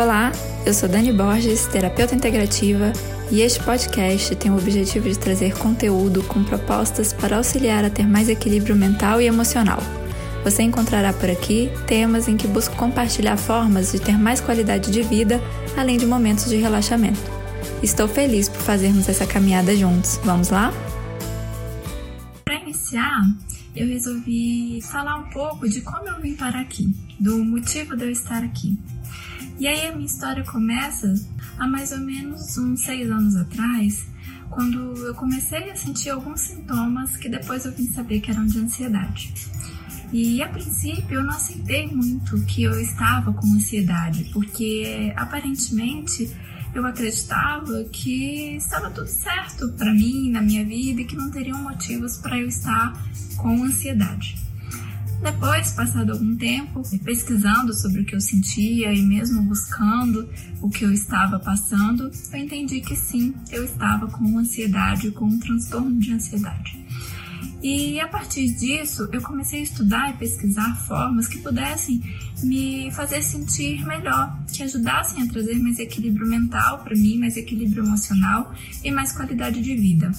Olá, eu sou Dani Borges, terapeuta integrativa, e este podcast tem o objetivo de trazer conteúdo com propostas para auxiliar a ter mais equilíbrio mental e emocional. Você encontrará por aqui temas em que busco compartilhar formas de ter mais qualidade de vida, além de momentos de relaxamento. Estou feliz por fazermos essa caminhada juntos. Vamos lá? Para iniciar, eu resolvi falar um pouco de como eu vim parar aqui, do motivo de eu estar aqui. E aí a minha história começa há mais ou menos uns seis anos atrás, quando eu comecei a sentir alguns sintomas que depois eu vim saber que eram de ansiedade. E a princípio eu não aceitei muito que eu estava com ansiedade, porque aparentemente eu acreditava que estava tudo certo para mim, na minha vida, e que não teriam motivos para eu estar com ansiedade. Depois, passado algum tempo, pesquisando sobre o que eu sentia e mesmo buscando o que eu estava passando, eu entendi que sim, eu estava com ansiedade, com um transtorno de ansiedade. E a partir disso, eu comecei a estudar e pesquisar formas que pudessem me fazer sentir melhor, que ajudassem a trazer mais equilíbrio mental para mim, mais equilíbrio emocional e mais qualidade de vida.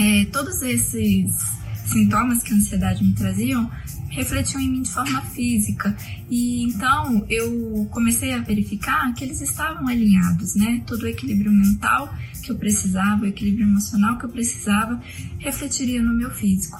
É, todos esses sintomas que a ansiedade me traziam refletiam em mim de forma física. E então eu comecei a verificar que eles estavam alinhados, né? Todo o equilíbrio mental que eu precisava, o equilíbrio emocional que eu precisava, refletiria no meu físico.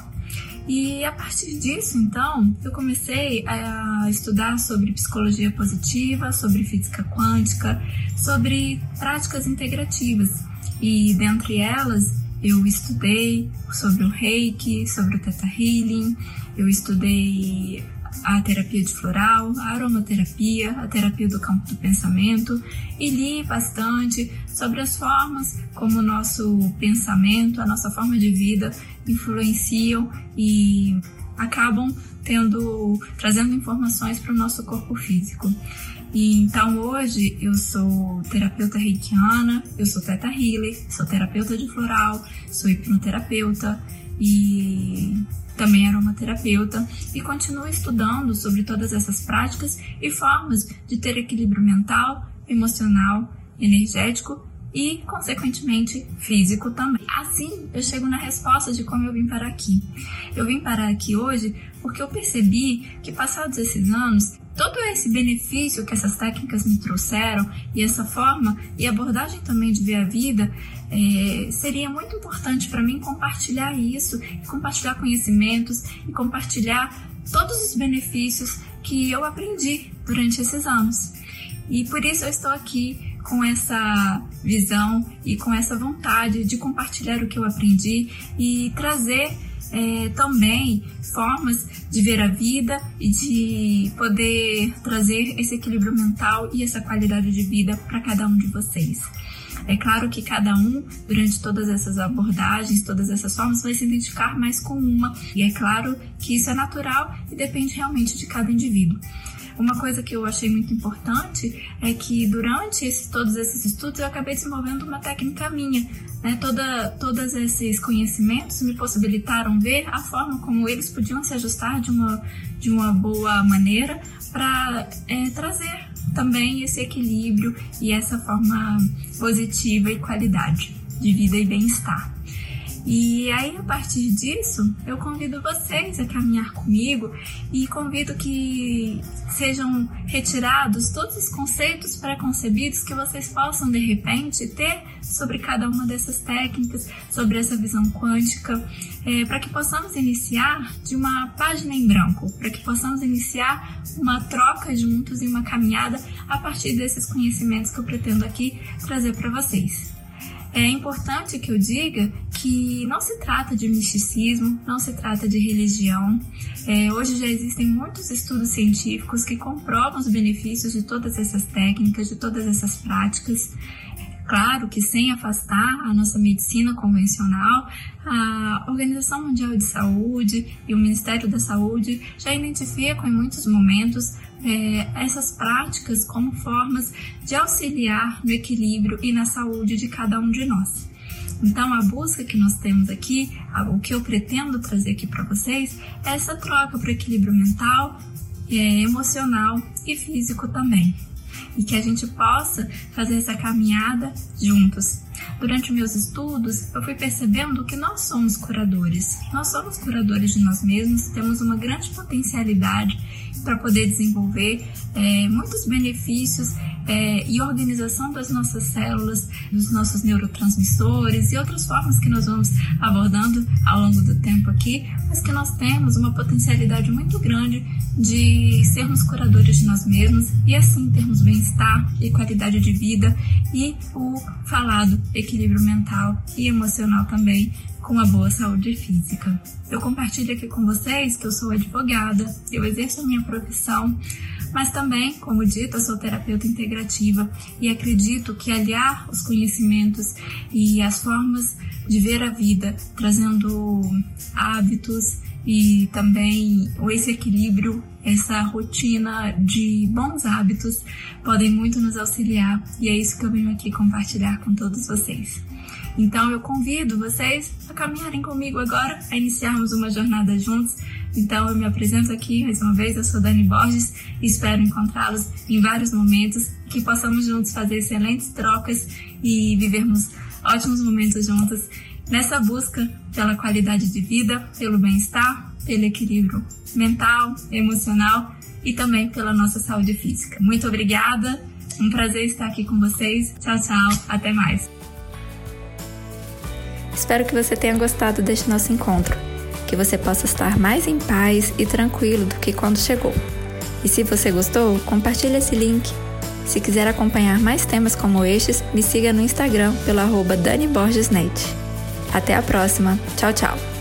E a partir disso, então, eu comecei a estudar sobre psicologia positiva, sobre física quântica, sobre práticas integrativas. E dentre elas, eu estudei sobre o reiki, sobre o Theta Healing, eu estudei a terapia de floral, a aromaterapia, a terapia do campo do pensamento e li bastante sobre as formas como o nosso pensamento, a nossa forma de vida influenciam e acabam tendo trazendo informações para o nosso corpo físico. E então hoje eu sou terapeuta reikiana, eu sou teta healer, sou terapeuta de floral, sou hipnoterapeuta e também aromaterapeuta e continuo estudando sobre todas essas práticas e formas de ter equilíbrio mental, emocional, energético e, consequentemente, físico também. Assim, eu chego na resposta de como eu vim parar aqui. Eu vim parar aqui hoje porque eu percebi que, passados esses anos, todo esse benefício que essas técnicas me trouxeram e essa forma e abordagem também de ver a vida é, seria muito importante para mim compartilhar isso, compartilhar conhecimentos e compartilhar todos os benefícios que eu aprendi durante esses anos. E por isso eu estou aqui com essa visão e com essa vontade de compartilhar o que eu aprendi e trazer é, também formas de ver a vida e de poder trazer esse equilíbrio mental e essa qualidade de vida para cada um de vocês. É claro que cada um, durante todas essas abordagens, todas essas formas, vai se identificar mais com uma, e é claro que isso é natural e depende realmente de cada indivíduo. Uma coisa que eu achei muito importante é que durante esse, todos esses estudos eu acabei desenvolvendo uma técnica minha. Né? Toda, todos esses conhecimentos me possibilitaram ver a forma como eles podiam se ajustar de uma, de uma boa maneira para é, trazer também esse equilíbrio e essa forma positiva e qualidade de vida e bem-estar. E aí, a partir disso, eu convido vocês a caminhar comigo e convido que sejam retirados todos os conceitos pré-concebidos que vocês possam, de repente, ter sobre cada uma dessas técnicas, sobre essa visão quântica, é, para que possamos iniciar de uma página em branco, para que possamos iniciar uma troca juntos e uma caminhada a partir desses conhecimentos que eu pretendo aqui trazer para vocês. É importante que eu diga que não se trata de misticismo, não se trata de religião. É, hoje já existem muitos estudos científicos que comprovam os benefícios de todas essas técnicas, de todas essas práticas. Claro que sem afastar a nossa medicina convencional, a Organização Mundial de Saúde e o Ministério da Saúde já identificam em muitos momentos é, essas práticas como formas de auxiliar no equilíbrio e na saúde de cada um de nós. Então, a busca que nós temos aqui, o que eu pretendo trazer aqui para vocês, é essa troca para o equilíbrio mental, é, emocional e físico também. E que a gente possa fazer essa caminhada juntos. Durante meus estudos, eu fui percebendo que nós somos curadores. Nós somos curadores de nós mesmos, temos uma grande potencialidade para poder desenvolver é, muitos benefícios é, e organização das nossas células, dos nossos neurotransmissores e outras formas que nós vamos abordando ao longo do tempo aqui, mas que nós temos uma potencialidade muito grande de sermos curadores de nós mesmos e assim termos bem-estar e qualidade de vida e o falado equilíbrio mental e emocional também com uma boa saúde física. Eu compartilho aqui com vocês que eu sou advogada, eu exerço a minha profissão, mas também, como dito, eu sou terapeuta integrativa e acredito que aliar os conhecimentos e as formas de ver a vida, trazendo hábitos e também esse equilíbrio, essa rotina de bons hábitos podem muito nos auxiliar e é isso que eu venho aqui compartilhar com todos vocês. Então eu convido vocês a caminharem comigo agora, a iniciarmos uma jornada juntos. Então eu me apresento aqui mais uma vez, eu sou Dani Borges e espero encontrá-los em vários momentos, que possamos juntos fazer excelentes trocas e vivermos ótimos momentos juntos nessa busca pela qualidade de vida, pelo bem-estar, pelo equilíbrio mental, emocional e também pela nossa saúde física. Muito obrigada, um prazer estar aqui com vocês. Tchau, tchau, até mais. Espero que você tenha gostado deste nosso encontro, que você possa estar mais em paz e tranquilo do que quando chegou. E se você gostou, compartilhe esse link. Se quiser acompanhar mais temas como estes, me siga no Instagram pelo arroba Dani Borges Net. Até a próxima. Tchau, tchau.